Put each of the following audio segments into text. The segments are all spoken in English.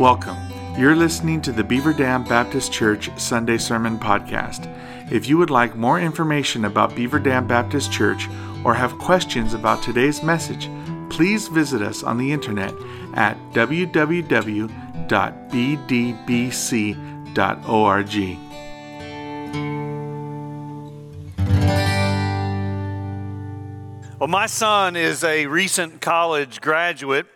Welcome. You're listening to the Beaver Dam Baptist Church Sunday Sermon Podcast. If you would like more information about Beaver Dam Baptist Church or have questions about today's message, please visit us on the internet at www.bdbc.org. Well, my son is a recent college graduate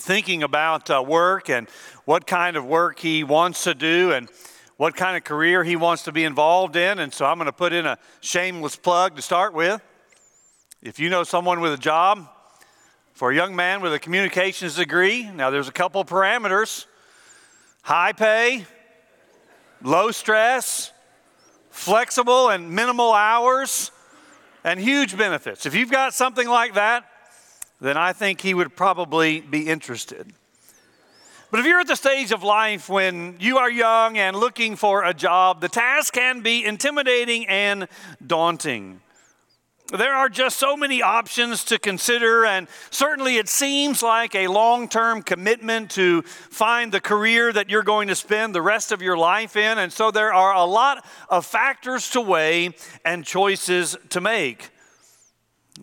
thinking about uh, work and what kind of work he wants to do and what kind of career he wants to be involved in. And so I'm going to put in a shameless plug to start with. If you know someone with a job, for a young man with a communications degree, now there's a couple parameters high pay, low stress, flexible and minimal hours, and huge benefits. If you've got something like that, then I think he would probably be interested. But if you're at the stage of life when you are young and looking for a job, the task can be intimidating and daunting. There are just so many options to consider, and certainly it seems like a long term commitment to find the career that you're going to spend the rest of your life in. And so there are a lot of factors to weigh and choices to make.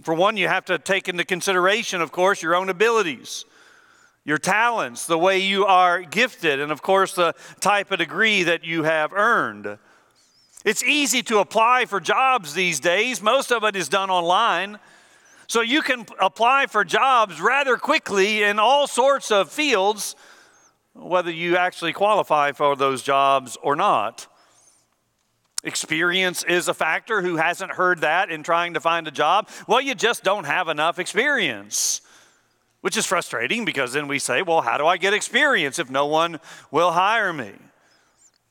For one, you have to take into consideration, of course, your own abilities, your talents, the way you are gifted, and of course, the type of degree that you have earned. It's easy to apply for jobs these days, most of it is done online. So you can apply for jobs rather quickly in all sorts of fields, whether you actually qualify for those jobs or not. Experience is a factor. Who hasn't heard that in trying to find a job? Well, you just don't have enough experience, which is frustrating because then we say, well, how do I get experience if no one will hire me?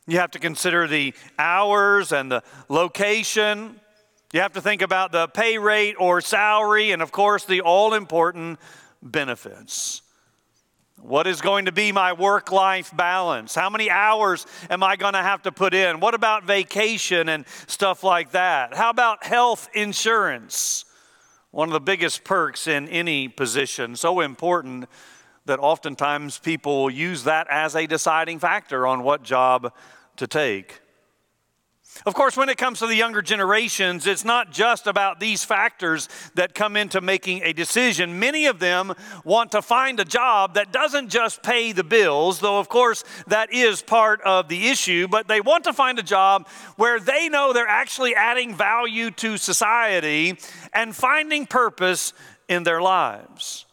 You have to consider the hours and the location. You have to think about the pay rate or salary, and of course, the all important benefits. What is going to be my work life balance? How many hours am I going to have to put in? What about vacation and stuff like that? How about health insurance? One of the biggest perks in any position, so important that oftentimes people use that as a deciding factor on what job to take. Of course, when it comes to the younger generations, it's not just about these factors that come into making a decision. Many of them want to find a job that doesn't just pay the bills, though, of course, that is part of the issue, but they want to find a job where they know they're actually adding value to society and finding purpose in their lives.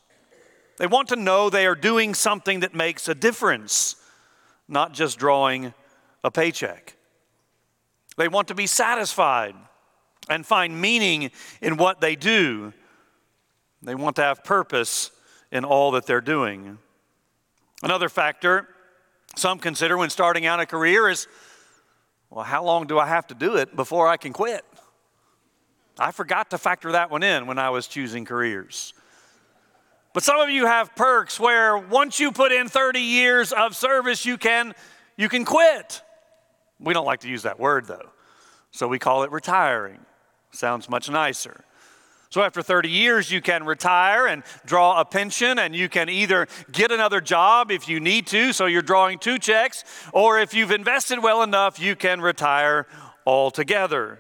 They want to know they are doing something that makes a difference, not just drawing a paycheck. They want to be satisfied and find meaning in what they do. They want to have purpose in all that they're doing. Another factor some consider when starting out a career is well, how long do I have to do it before I can quit? I forgot to factor that one in when I was choosing careers. But some of you have perks where once you put in 30 years of service, you can, you can quit. We don't like to use that word though. So we call it retiring. Sounds much nicer. So after 30 years, you can retire and draw a pension, and you can either get another job if you need to, so you're drawing two checks, or if you've invested well enough, you can retire altogether.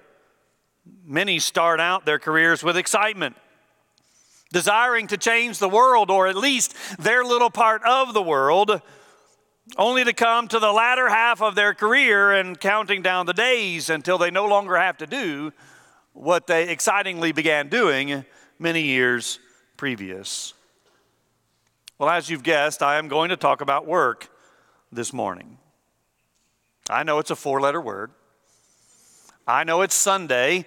Many start out their careers with excitement, desiring to change the world, or at least their little part of the world only to come to the latter half of their career and counting down the days until they no longer have to do what they excitingly began doing many years previous. Well, as you've guessed, I am going to talk about work this morning. I know it's a four letter word. I know it's Sunday,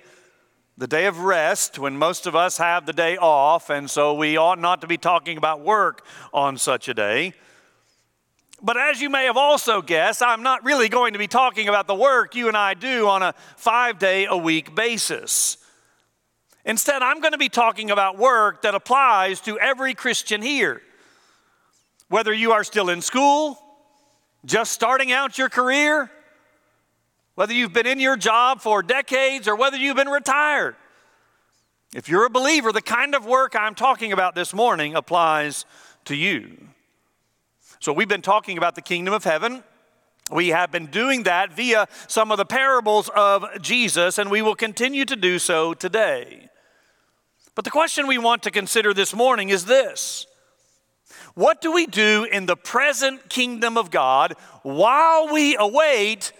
the day of rest, when most of us have the day off, and so we ought not to be talking about work on such a day. But as you may have also guessed, I'm not really going to be talking about the work you and I do on a five day a week basis. Instead, I'm going to be talking about work that applies to every Christian here. Whether you are still in school, just starting out your career, whether you've been in your job for decades, or whether you've been retired. If you're a believer, the kind of work I'm talking about this morning applies to you. So we've been talking about the kingdom of heaven. We have been doing that via some of the parables of Jesus, and we will continue to do so today. But the question we want to consider this morning is this What do we do in the present kingdom of God while we await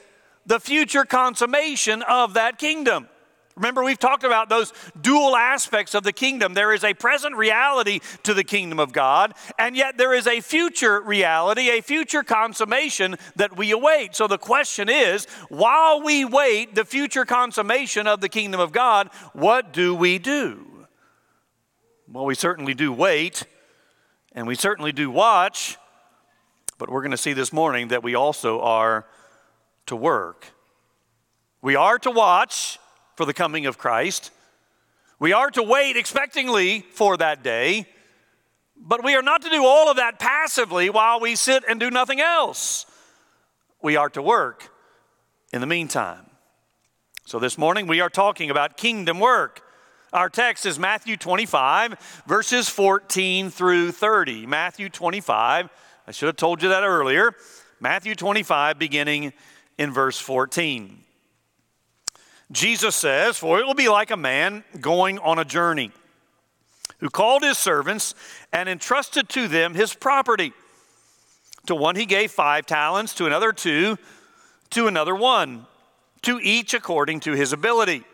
the future consummation of that kingdom? Remember, we've talked about those dual aspects of the kingdom. There is a present reality to the kingdom of God, and yet there is a future reality, a future consummation that we await. So the question is while we wait the future consummation of the kingdom of God, what do we do? Well, we certainly do wait, and we certainly do watch, but we're going to see this morning that we also are to work. We are to watch for the coming of Christ. We are to wait expectingly for that day, but we are not to do all of that passively while we sit and do nothing else. We are to work in the meantime. So this morning we are talking about kingdom work. Our text is Matthew 25, verses 14 through 30. Matthew 25, I should have told you that earlier. Matthew 25, beginning in verse 14. Jesus says, For it will be like a man going on a journey who called his servants and entrusted to them his property. To one he gave five talents, to another two, to another one, to each according to his ability.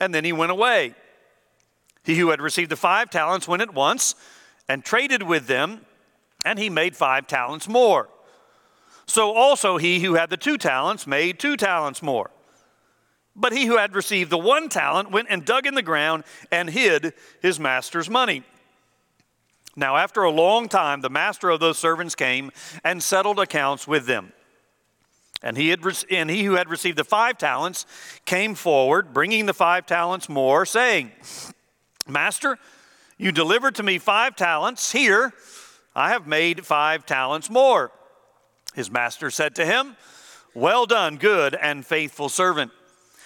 And then he went away. He who had received the five talents went at once and traded with them, and he made five talents more. So also he who had the two talents made two talents more. But he who had received the one talent went and dug in the ground and hid his master's money. Now, after a long time, the master of those servants came and settled accounts with them. And he, had, and he who had received the five talents came forward, bringing the five talents more, saying, Master, you delivered to me five talents. Here, I have made five talents more. His master said to him, Well done, good and faithful servant.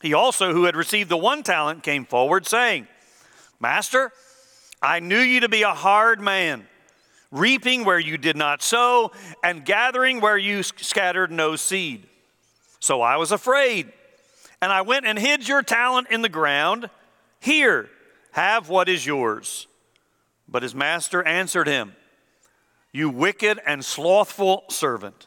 He also, who had received the one talent, came forward, saying, Master, I knew you to be a hard man, reaping where you did not sow, and gathering where you scattered no seed. So I was afraid, and I went and hid your talent in the ground. Here, have what is yours. But his master answered him, You wicked and slothful servant.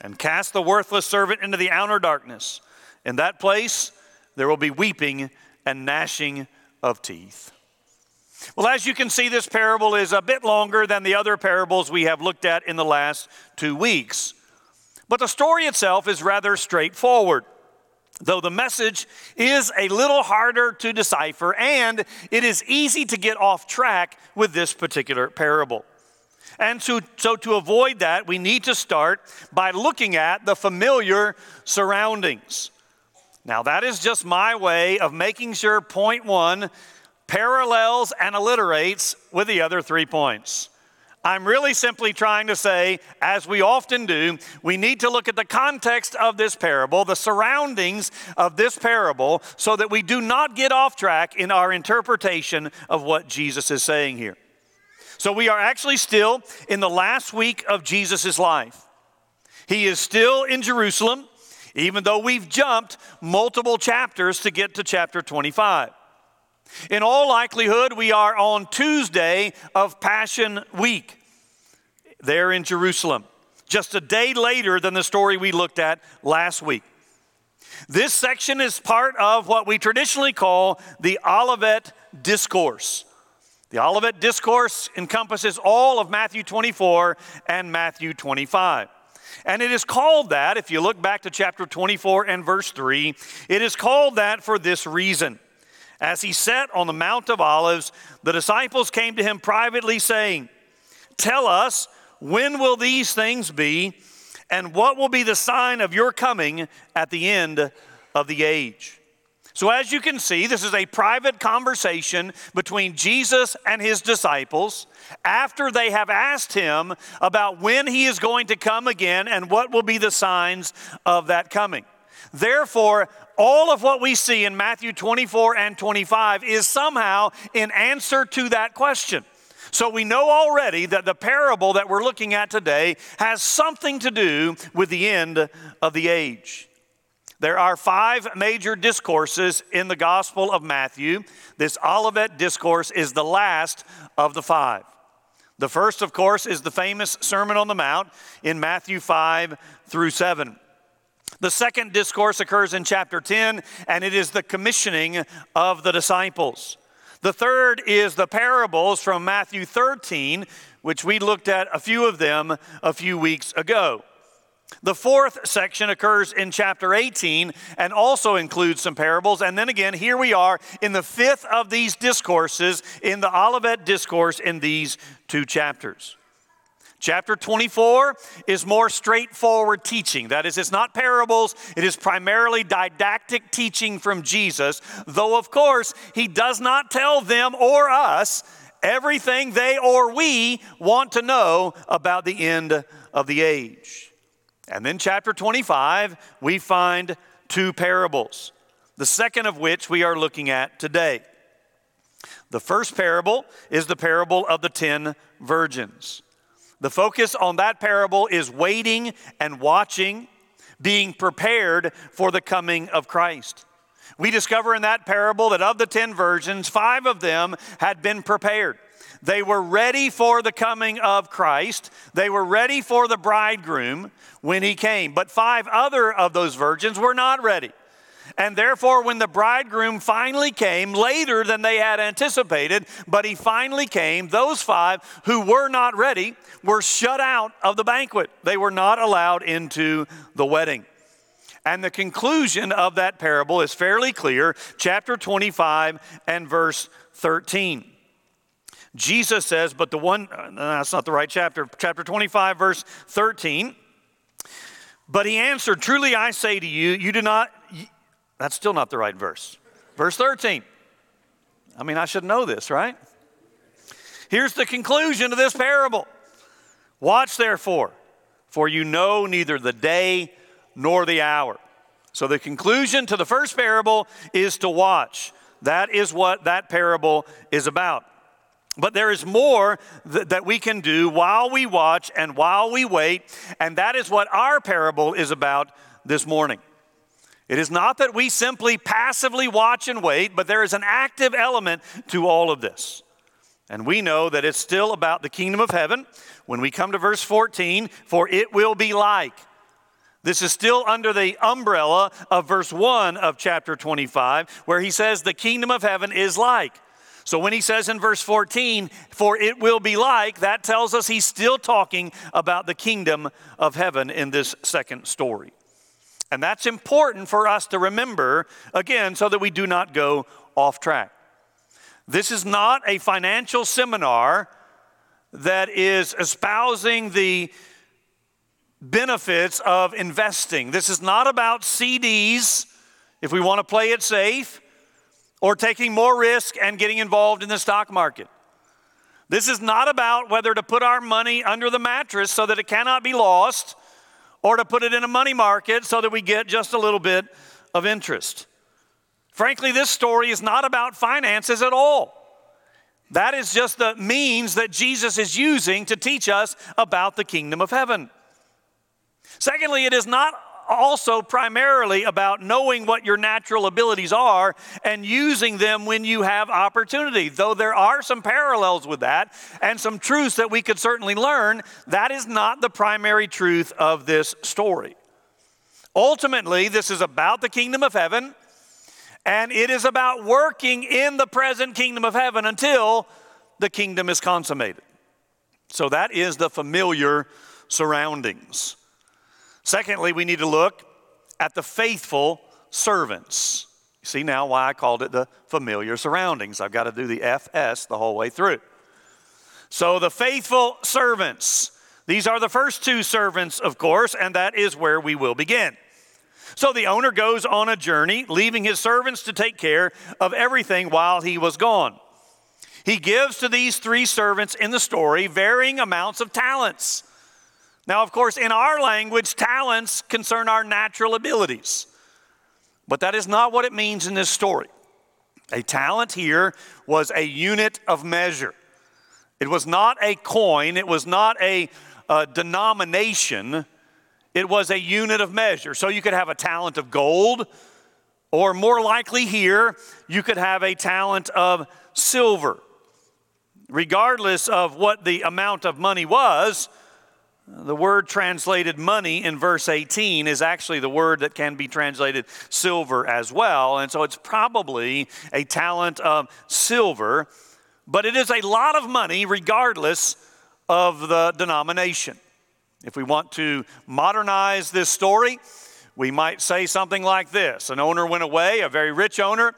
and cast the worthless servant into the outer darkness. In that place, there will be weeping and gnashing of teeth. Well, as you can see, this parable is a bit longer than the other parables we have looked at in the last two weeks. But the story itself is rather straightforward, though the message is a little harder to decipher, and it is easy to get off track with this particular parable. And so, to avoid that, we need to start by looking at the familiar surroundings. Now, that is just my way of making sure point one parallels and alliterates with the other three points. I'm really simply trying to say, as we often do, we need to look at the context of this parable, the surroundings of this parable, so that we do not get off track in our interpretation of what Jesus is saying here. So we are actually still in the last week of Jesus' life. He is still in Jerusalem, even though we've jumped multiple chapters to get to chapter 25. In all likelihood, we are on Tuesday of Passion Week. there in Jerusalem, just a day later than the story we looked at last week. This section is part of what we traditionally call the Olivet Discourse. The Olivet Discourse encompasses all of Matthew 24 and Matthew 25. And it is called that, if you look back to chapter 24 and verse 3, it is called that for this reason. As he sat on the Mount of Olives, the disciples came to him privately, saying, Tell us, when will these things be, and what will be the sign of your coming at the end of the age? So, as you can see, this is a private conversation between Jesus and his disciples after they have asked him about when he is going to come again and what will be the signs of that coming. Therefore, all of what we see in Matthew 24 and 25 is somehow in answer to that question. So we know already that the parable that we're looking at today has something to do with the end of the age. There are five major discourses in the Gospel of Matthew. This Olivet discourse is the last of the five. The first, of course, is the famous Sermon on the Mount in Matthew 5 through 7. The second discourse occurs in chapter 10, and it is the commissioning of the disciples. The third is the parables from Matthew 13, which we looked at a few of them a few weeks ago. The fourth section occurs in chapter 18 and also includes some parables. And then again, here we are in the fifth of these discourses in the Olivet Discourse in these two chapters. Chapter 24 is more straightforward teaching. That is, it's not parables, it is primarily didactic teaching from Jesus, though, of course, he does not tell them or us everything they or we want to know about the end of the age. And then, chapter 25, we find two parables, the second of which we are looking at today. The first parable is the parable of the ten virgins. The focus on that parable is waiting and watching, being prepared for the coming of Christ. We discover in that parable that of the ten virgins, five of them had been prepared. They were ready for the coming of Christ. They were ready for the bridegroom when he came. But five other of those virgins were not ready. And therefore, when the bridegroom finally came, later than they had anticipated, but he finally came, those five who were not ready were shut out of the banquet. They were not allowed into the wedding. And the conclusion of that parable is fairly clear, chapter 25 and verse 13. Jesus says, but the one, uh, that's not the right chapter, chapter 25, verse 13. But he answered, Truly I say to you, you do not, that's still not the right verse. Verse 13. I mean, I should know this, right? Here's the conclusion of this parable Watch therefore, for you know neither the day nor the hour. So the conclusion to the first parable is to watch. That is what that parable is about. But there is more th- that we can do while we watch and while we wait, and that is what our parable is about this morning. It is not that we simply passively watch and wait, but there is an active element to all of this. And we know that it's still about the kingdom of heaven. When we come to verse 14, for it will be like. This is still under the umbrella of verse 1 of chapter 25, where he says, The kingdom of heaven is like. So when he says in verse 14, for it will be like, that tells us he's still talking about the kingdom of heaven in this second story. And that's important for us to remember, again, so that we do not go off track. This is not a financial seminar that is espousing the benefits of investing. This is not about CDs, if we want to play it safe or taking more risk and getting involved in the stock market. This is not about whether to put our money under the mattress so that it cannot be lost or to put it in a money market so that we get just a little bit of interest. Frankly, this story is not about finances at all. That is just the means that Jesus is using to teach us about the kingdom of heaven. Secondly, it is not also primarily about knowing what your natural abilities are and using them when you have opportunity. Though there are some parallels with that and some truths that we could certainly learn, that is not the primary truth of this story. Ultimately, this is about the kingdom of heaven, and it is about working in the present kingdom of heaven until the kingdom is consummated. So that is the familiar surroundings. Secondly, we need to look at the faithful servants. See now why I called it the familiar surroundings. I've got to do the FS the whole way through. So the faithful servants. These are the first two servants, of course, and that is where we will begin. So the owner goes on a journey, leaving his servants to take care of everything while he was gone. He gives to these three servants in the story varying amounts of talents. Now, of course, in our language, talents concern our natural abilities. But that is not what it means in this story. A talent here was a unit of measure. It was not a coin, it was not a, a, denomination, it was a unit of measure. So you could have a talent of gold, or more likely here, you could have a talent of silver. Regardless of what the amount of money was, the word translated money in verse 18 is actually the word that can be translated silver as well. And so it's probably a talent of silver, but it is a lot of money regardless of the denomination. If we want to modernize this story, we might say something like this An owner went away, a very rich owner,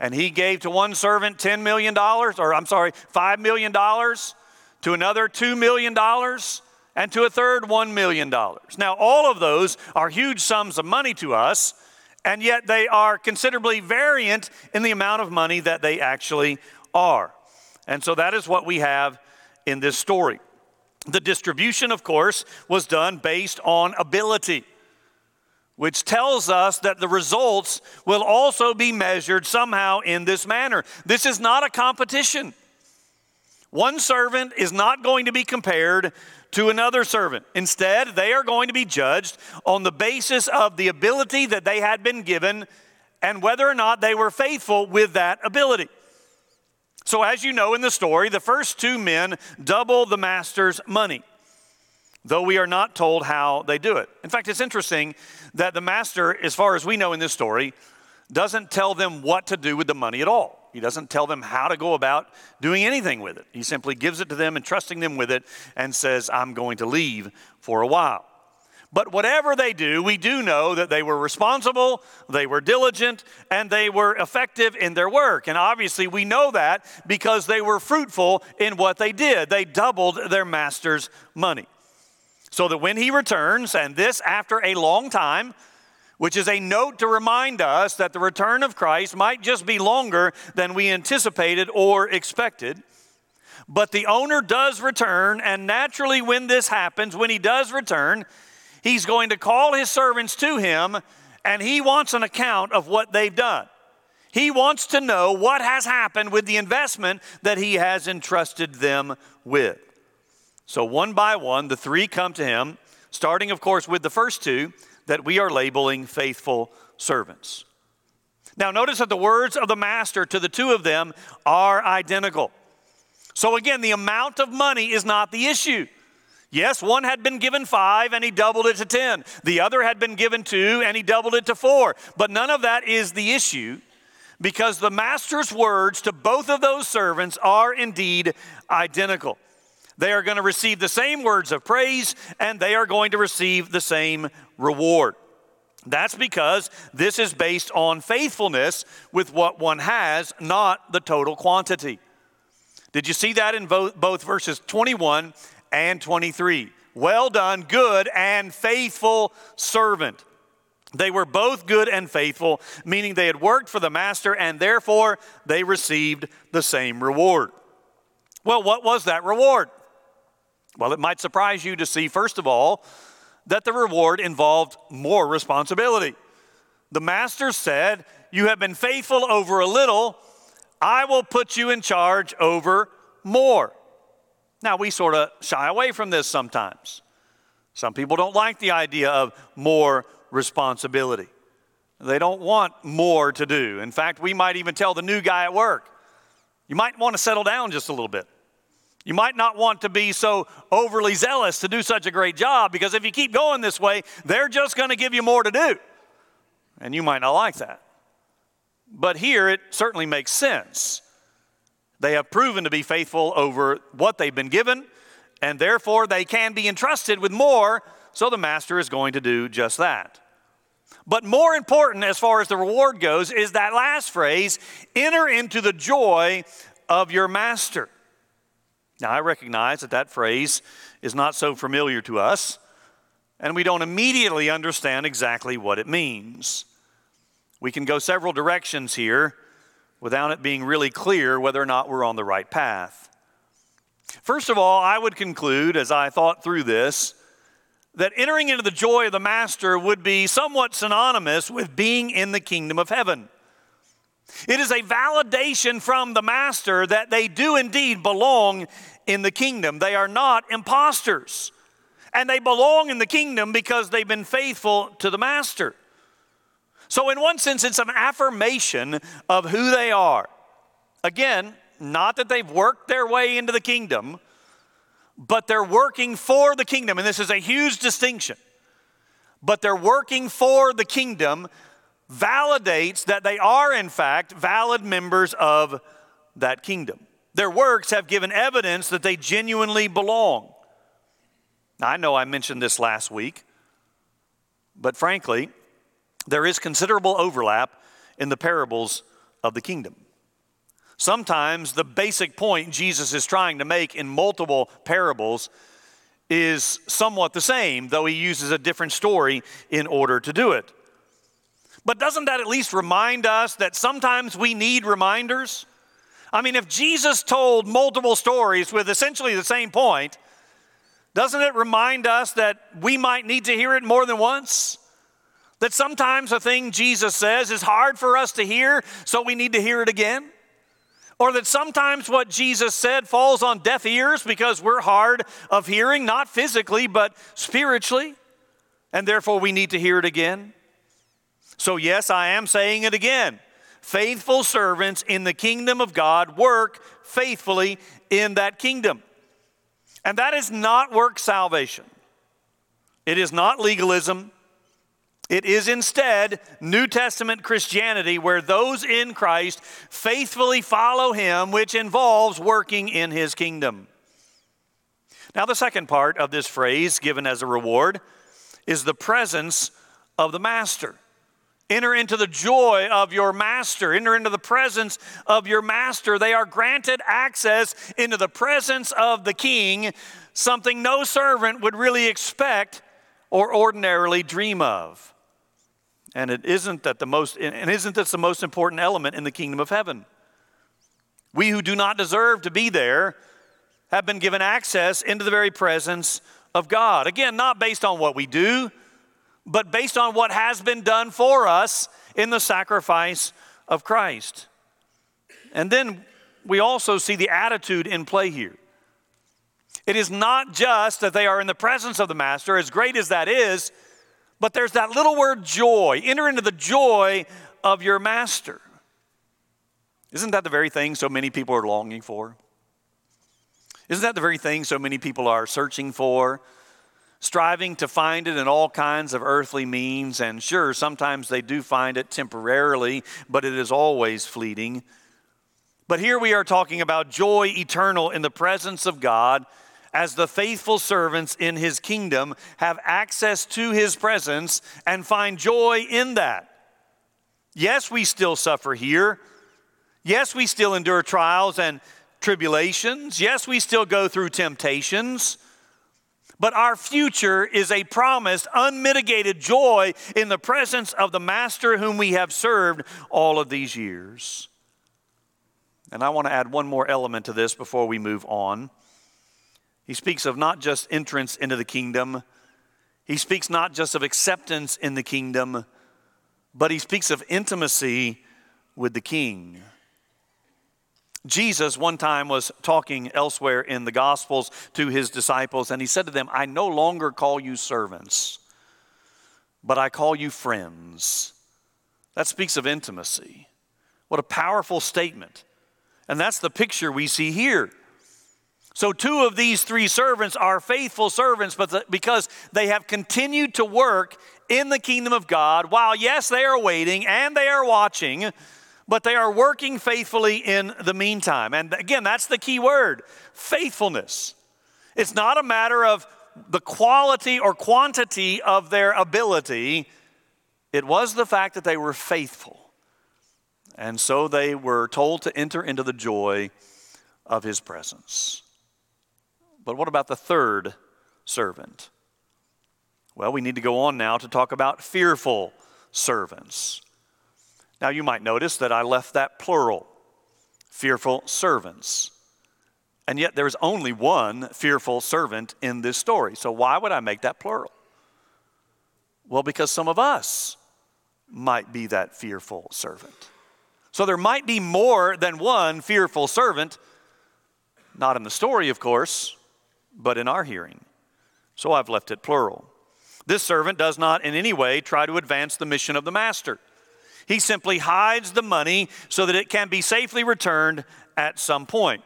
and he gave to one servant $10 million, or I'm sorry, $5 million, to another $2 million and to a third, $1 million. Now, all of those are huge sums of money to us, and yet they are considerably variant in the amount of money that they actually are. And so that is what we have in this story. The distribution, of course, was done based on ability, which tells us that the results will also be measured somehow in this manner. This is not a competition. One servant is not going to be compared to another servant. Instead, they are going to be judged on the basis of the ability that they had been given and whether or not they were faithful with that ability. So, as you know in the story, the first two men double the master's money, though we are not told how they do it. In fact, it's interesting that the master, as far as we know in this story, doesn't tell them what to do with the money at all. He doesn't tell them how to go about doing anything with it. He simply gives it to them, entrusting them with it, and says, I'm going to leave for a while. But whatever they do, we do know that they were responsible, they were diligent, and they were effective in their work. And obviously, we know that because they were fruitful in what they did. They doubled their master's money. So that when he returns, and this after a long time, which is a note to remind us that the return of Christ might just be longer than we anticipated or expected. But the owner does return, and naturally, when this happens, when he does return, he's going to call his servants to him, and he wants an account of what they've done. He wants to know what has happened with the investment that he has entrusted them with. So, one by one, the three come to him, starting, of course, with the first two that we are labeling faithful servants. Now, notice that the words of the master to the two of them are identical. So, again, the amount of money is not the issue. Yes, one had been given five and he doubled it to 10. The other had been given two and he doubled it to four. But none of that is the issue because the master's words to both of those servants are indeed identical. They are going to receive the same words of praise and they are going to receive the same reward. That's because this is based on faithfulness with what one has, not the total quantity. Did you see that in both, verses 21 and 23? Well done, good and faithful servant. They were both good and faithful, meaning they had worked for the master and therefore they received the same reward. Well, what was that reward? Well, it might surprise you to see, first of all, that the reward involved more responsibility. The master said, You have been faithful over a little, I will put you in charge over more. Now, we sort of shy away from this sometimes. Some people don't like the idea of more responsibility. They don't want more to do. In fact, we might even tell the new guy at work, you might want to settle down just a little bit. You might not want to be so overly zealous to do such a great job because if you keep going this way, they're just going to give you more to do. And you might not like that. But here it certainly makes sense. They have proven to be faithful over what they've been given, and therefore they can be entrusted with more, so the master is going to do just that. But more important, as far as the reward goes, is that last phrase enter into the joy of your master. Now, I recognize that that phrase is not so familiar to us, and we don't immediately understand exactly what it means. We can go several directions here without it being really clear whether or not we're on the right path. First of all, I would conclude, as I thought through this, that entering into the joy of the Master would be somewhat synonymous with being in the kingdom of heaven. It is a validation from the Master that they do indeed belong in the kingdom. They are not imposters. And they belong in the kingdom because they've been faithful to the Master. So, in one sense, it's an affirmation of who they are. Again, not that they've worked their way into the kingdom, but they're working for the kingdom. And this is a huge distinction. But they're working for the kingdom validates that they are, in fact, valid members of that kingdom. Their works have given evidence that they genuinely belong. Now, I know I mentioned this last week, but frankly, there is considerable overlap in the parables of the kingdom. Sometimes the basic point Jesus is trying to make in multiple parables is somewhat the same, though he uses a different story in order to do it. But doesn't that at least remind us that sometimes we need reminders? I mean, if Jesus told multiple stories with essentially the same point, doesn't it remind us that we might need to hear it more than once? That sometimes a thing Jesus says is hard for us to hear, so we need to hear it again? Or that sometimes what Jesus said falls on deaf ears because we're hard of hearing, not physically, but spiritually, and therefore we need to hear it again? So, yes, I am saying it again. Faithful servants in the kingdom of God work faithfully in that kingdom. And that is not work salvation, it is not legalism. It is instead New Testament Christianity where those in Christ faithfully follow him, which involves working in his kingdom. Now, the second part of this phrase, given as a reward, is the presence of the Master. Enter into the joy of your master. Enter into the presence of your master. They are granted access into the presence of the king, something no servant would really expect or ordinarily dream of. And it isn't that the most and isn't this the most important element in the kingdom of heaven? We who do not deserve to be there have been given access into the very presence of God. Again, not based on what we do, but based on what has been done for us in the sacrifice of Christ. And then we also see the attitude in play here. It is not just that they are in the presence of the Master, as great as that is, but there's that little word joy. Enter into the joy of your Master. Isn't that the very thing so many people are longing for? Isn't that the very thing so many people are searching for? Striving to find it in all kinds of earthly means. And sure, sometimes they do find it temporarily, but it is always fleeting. But here we are talking about joy eternal in the presence of God as the faithful servants in his kingdom have access to his presence and find joy in that. Yes, we still suffer here. Yes, we still endure trials and tribulations. Yes, we still go through temptations. But our future is a promised, unmitigated joy in the presence of the Master whom we have served all of these years. And I want to add one more element to this before we move on. He speaks of not just entrance into the kingdom, he speaks not just of acceptance in the kingdom, but he speaks of intimacy with the king. Jesus, one time, was talking elsewhere in the Gospels to his disciples, and he said to them, I no longer call you servants, but I call you friends. That speaks of intimacy. What a powerful statement. And that's the picture we see here. So, two of these three servants are faithful servants, but because they have continued to work in the kingdom of God, while yes, they are waiting and they are watching, but they are working faithfully in the meantime. And again, that's the key word faithfulness. It's not a matter of the quality or quantity of their ability, it was the fact that they were faithful. And so they were told to enter into the joy of his presence. But what about the third servant? Well, we need to go on now to talk about fearful servants. Now, you might notice that I left that plural fearful servants. And yet, there's only one fearful servant in this story. So, why would I make that plural? Well, because some of us might be that fearful servant. So, there might be more than one fearful servant, not in the story, of course, but in our hearing. So I've left it plural. This servant does not in any way try to advance the mission of the master. He simply hides the money so that it can be safely returned at some point.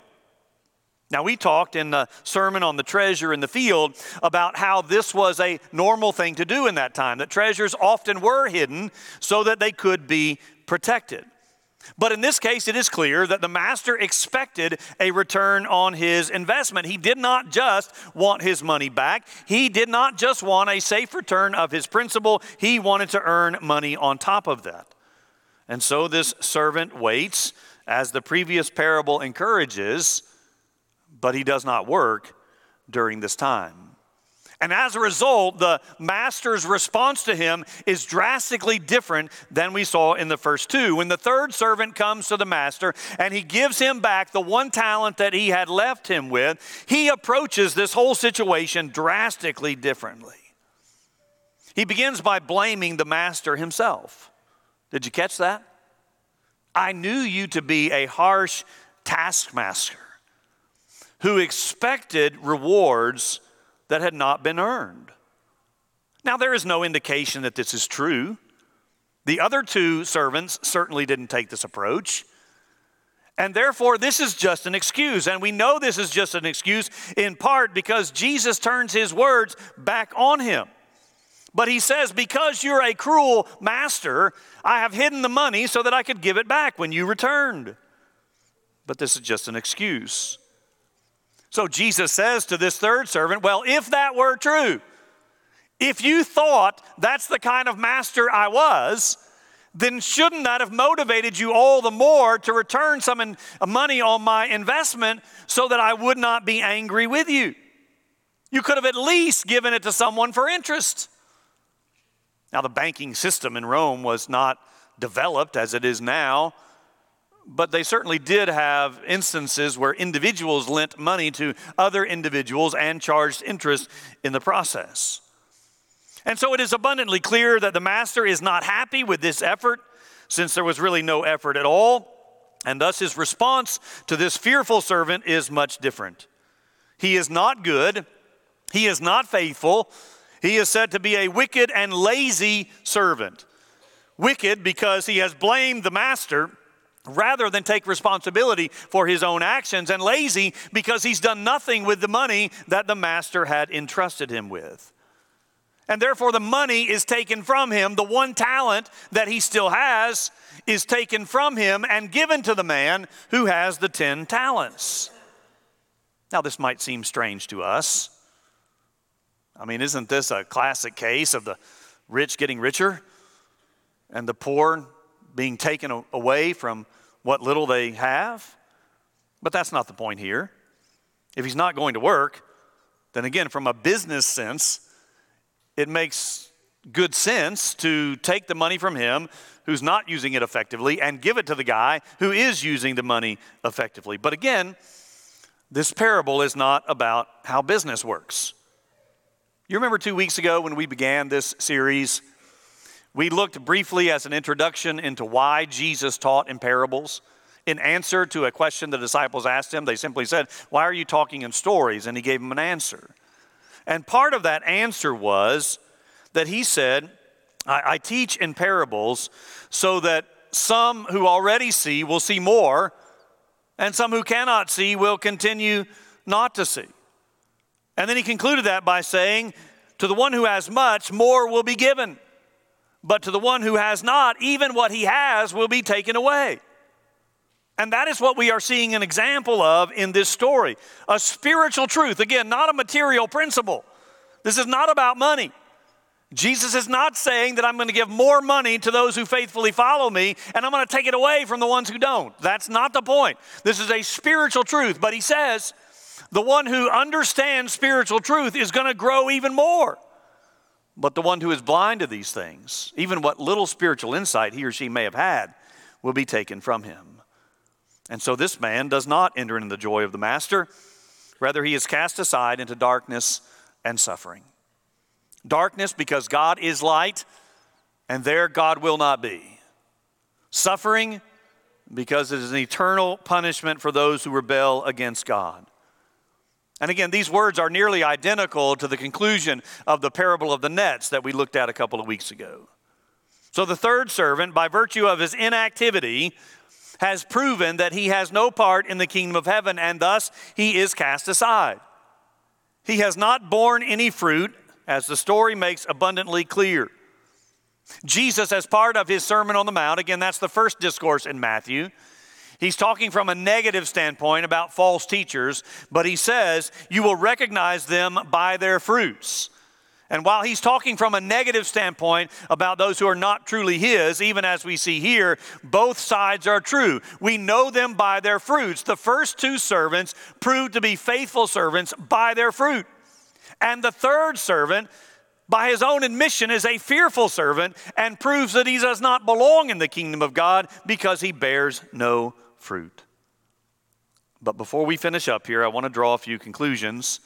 Now, we talked in the sermon on the treasure in the field about how this was a normal thing to do in that time, that treasures often were hidden so that they could be protected. But in this case, it is clear that the master expected a return on his investment. He did not just want his money back, he did not just want a safe return of his principal, he wanted to earn money on top of that. And so this servant waits, as the previous parable encourages, but he does not work during this time. And as a result, the master's response to him is drastically different than we saw in the first two. When the third servant comes to the master and he gives him back the one talent that he had left him with, he approaches this whole situation drastically differently. He begins by blaming the master himself. Did you catch that? I knew you to be a harsh taskmaster who expected rewards that had not been earned. Now, there is no indication that this is true. The other two servants certainly didn't take this approach. And therefore, this is just an excuse. And we know this is just an excuse in part because Jesus turns his words back on him. But he says, Because you're a cruel master, I have hidden the money so that I could give it back when you returned. But this is just an excuse. So Jesus says to this third servant, Well, if that were true, if you thought that's the kind of master I was, then shouldn't that have motivated you all the more to return some in, uh, money on my investment so that I would not be angry with you? You could have at least given it to someone for interest. Now, the banking system in Rome was not developed as it is now but they certainly did have instances where individuals lent money to other individuals and charged interest in the process. And so it is abundantly clear that the master is not happy with this effort, since there was really no effort at all, and thus his response to this fearful servant is much different. He is not good, he is not faithful, he is said to be a wicked and lazy servant. Wicked because he has blamed the master rather than take responsibility for his own actions, and lazy because he's done nothing with the money that the master had entrusted him with. And therefore, the money is taken from him. The one talent that he still has is taken from him and given to the man who has the 10 talents. Now, this might seem strange to us. I mean, isn't this a classic case of the rich getting richer and the poor being taken away from what little they have. But that's not the point here. If he's not going to work, then again, from a business sense, it makes good sense to take the money from him who's not using it effectively and give it to the guy who is using the money effectively. But again, this parable is not about how business works. You remember two weeks ago when we began this series we looked briefly as an introduction into why Jesus taught in parables. In answer to a question the disciples asked him, they simply said, Why are you talking in stories? And he gave them an answer. And part of that answer was that he said, I, I teach in parables so that some who already see will see more, and some who cannot see will continue not to see. And then he concluded that by saying, To the one who has much, more will be given. But to the one who has not, even what he has will be taken away. And that is what we are seeing an example of in this story a spiritual truth. Again, not a material principle. This is not about money. Jesus is not saying that I'm going to give more money to those who faithfully follow me and I'm going to take it away from the ones who don't. That's not the point. This is a spiritual truth. But he says the one who understands spiritual truth is going to grow even more. But the one who is blind to these things, even what little spiritual insight he or she may have had, will be taken from him. And so this man does not enter into the joy of the master. Rather, he is cast aside into darkness and suffering. Darkness because God is light, and there God will not be. Suffering because it is an eternal punishment for those who rebel against God. And again, these words are nearly identical to the conclusion of the parable of the nets that we looked at a couple of weeks ago. So the third servant, by virtue of his inactivity, has proven that he has no part in the kingdom of heaven, and thus he is cast aside. He has not borne any fruit, as the story makes abundantly clear. Jesus, as part of his Sermon on the Mount, again, that's the first discourse in Matthew. He's talking from a negative standpoint about false teachers, but he says, You will recognize them by their fruits. And while he's talking from a negative standpoint about those who are not truly his, even as we see here, both sides are true. We know them by their fruits. The first two servants proved to be faithful servants by their fruit. And the third servant, by his own admission, is a fearful servant and proves that he does not belong in the kingdom of God because he bears no fruit. But before we finish up here, I want to draw a few conclusions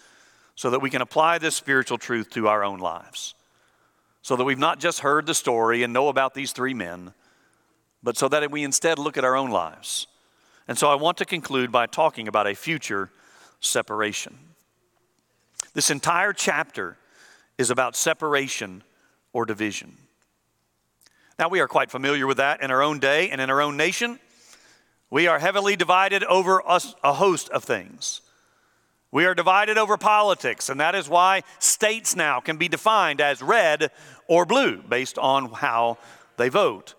so that we can apply this spiritual truth to our own lives. So that we've not just heard the story and know about these three men, but so that we instead look at our own lives. And so I want to conclude by talking about a future separation. This entire chapter is about separation or division. Now, we are quite familiar with that in our own day and in our own nation. We are heavily divided over a host of things. We are divided over politics, and that is why states now can be defined as red or blue based on how they vote.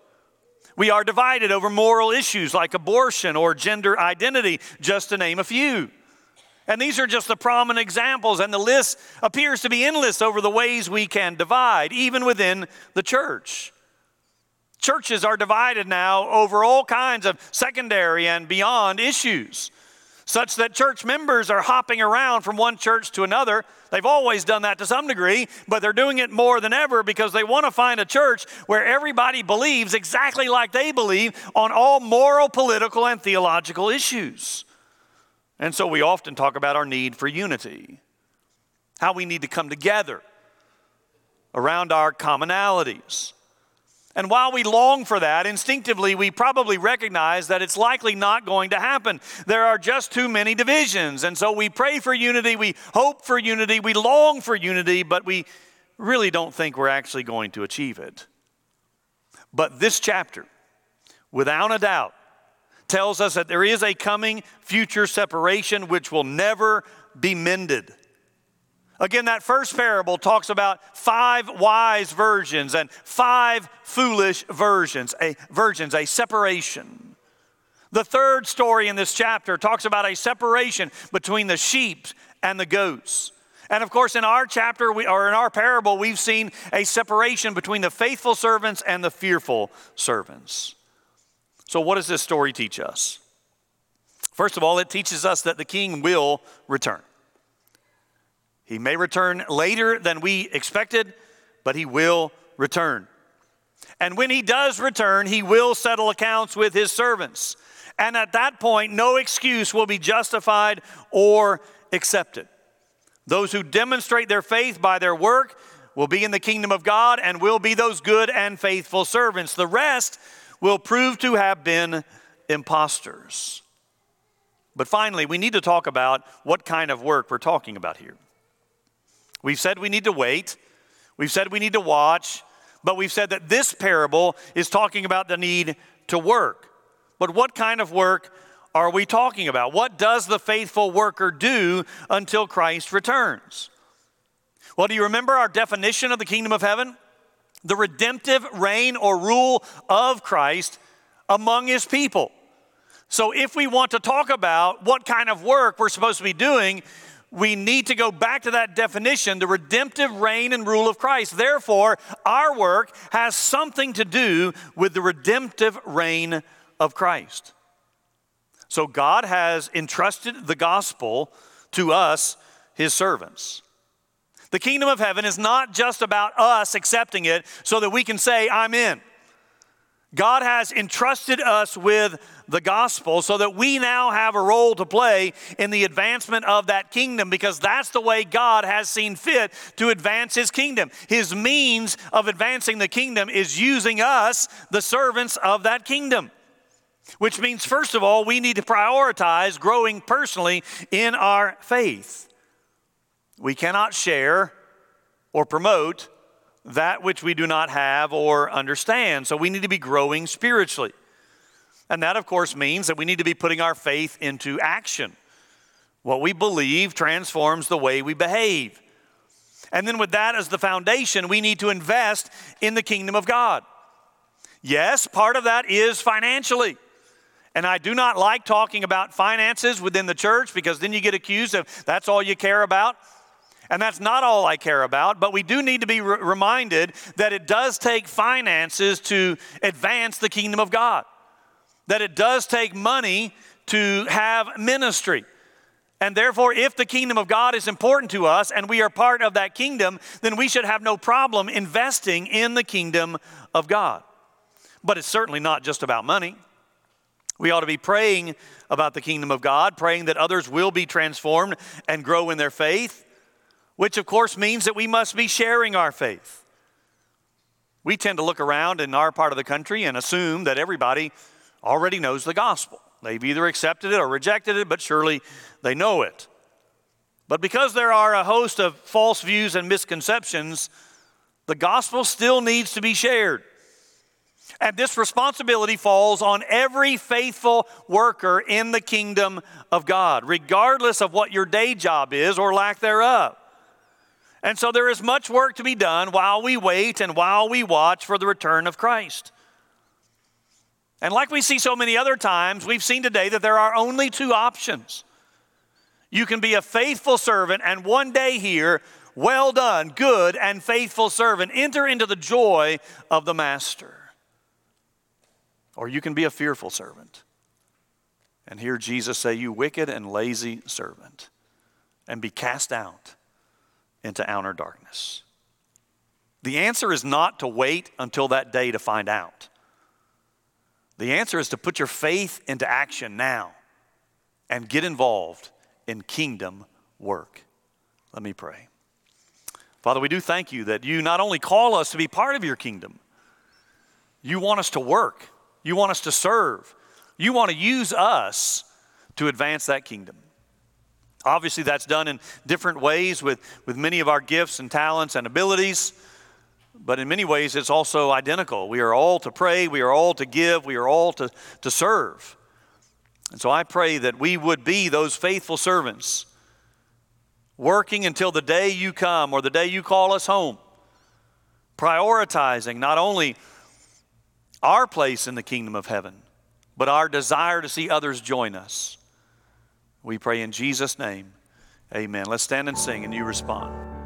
We are divided over moral issues like abortion or gender identity, just to name a few. And these are just the prominent examples, and the list appears to be endless over the ways we can divide, even within the church. Churches are divided now over all kinds of secondary and beyond issues such that church members are hopping around from one church to another. They've always done that to some degree, but they're doing it more than ever because they want to find a church where everybody believes exactly like they believe on all moral, political, and theological issues. And so we often talk about our need for unity, how we need to come together around our commonalities. And while we long for that, instinctively we probably recognize that it's likely not going to happen. There are just too many divisions. And so we pray for unity, we hope for unity, we long for unity, but we really don't think we're actually going to achieve it. But this chapter, without a doubt, tells us that there is a coming future separation which will never be mended. Again, that first parable talks about five wise virgins and five foolish virgins, a virgins, a separation. The third story in this chapter talks about a separation between the sheep and the goats. And of course, in our chapter, we, or in our parable, we've seen a separation between the faithful servants and the fearful servants. So, what does this story teach us? First of all, it teaches us that the king will return. He may return later than we expected, but he will return. And when he does return, he will settle accounts with his servants. And at that point, no excuse will be justified or accepted. Those who demonstrate their faith by their work will be in the kingdom of God and will be those good and faithful servants. The rest will prove to have been impostors. But finally, we need to talk about what kind of work we're talking about here. We've said we need to wait. We've said we need to watch. But we've said that this parable is talking about the need to work. But what kind of work are we talking about? What does the faithful worker do until Christ returns? Well, do you remember our definition of the kingdom of heaven? The redemptive reign or rule of Christ among his people. So, if we want to talk about what kind of work we're supposed to be doing, we need to go back to that definition the redemptive reign and rule of Christ. Therefore, our work has something to do with the redemptive reign of Christ. So, God has entrusted the gospel to us, his servants. The kingdom of heaven is not just about us accepting it so that we can say, I'm in. God has entrusted us with the gospel so that we now have a role to play in the advancement of that kingdom because that's the way God has seen fit to advance his kingdom. His means of advancing the kingdom is using us, the servants of that kingdom. Which means, first of all, we need to prioritize growing personally in our faith. We cannot share or promote that which we do not have or understand. So we need to be growing spiritually. And that, of course, means that we need to be putting our faith into action. What we believe transforms the way we behave. And then, with that as the foundation, we need to invest in the kingdom of God. Yes, part of that is financially. And I do not like talking about finances within the church because then you get accused of that's all you care about. And that's not all I care about, but we do need to be re- reminded that it does take finances to advance the kingdom of God, that it does take money to have ministry. And therefore, if the kingdom of God is important to us and we are part of that kingdom, then we should have no problem investing in the kingdom of God. But it's certainly not just about money. We ought to be praying about the kingdom of God, praying that others will be transformed and grow in their faith which of course means that we must be sharing our faith. We tend to look around in our part of the country and assume that everybody already knows the gospel. They've either accepted it or rejected it, but surely they know it. But because there are a host of false views and misconceptions, the gospel still needs to be shared. And this responsibility falls on every faithful worker in the kingdom of God, regardless of what your day job is or lack thereof. And so there is much work to be done while we wait and while we watch for the return of Christ. And like we see so many other times, we've seen today that there are only two options. You can be a faithful servant and one day hear, Well done, good and faithful servant, enter into the joy of the master. Or you can be a fearful servant and hear Jesus say, You wicked and lazy servant, and be cast out into outer darkness? The answer is not to wait until that day to find out. The answer is to put your faith into action now and get involved in kingdom work. Let me pray. Father, we do thank you that you not only call us to be part of your kingdom, you want us to work, you want us to serve, you want to use us to advance that kingdom. Obviously, that's done in different ways with, with many of our gifts and talents and abilities, but in many ways, it's also identical. We are all to pray, we are all to give, we are all to, to serve. And so I pray that we would be those faithful servants, working until the day you come or the day you call us home, prioritizing not only our place in the kingdom of heaven, but our desire to see others join us. We pray in Jesus' name. Amen. Let's stand and sing, and you respond.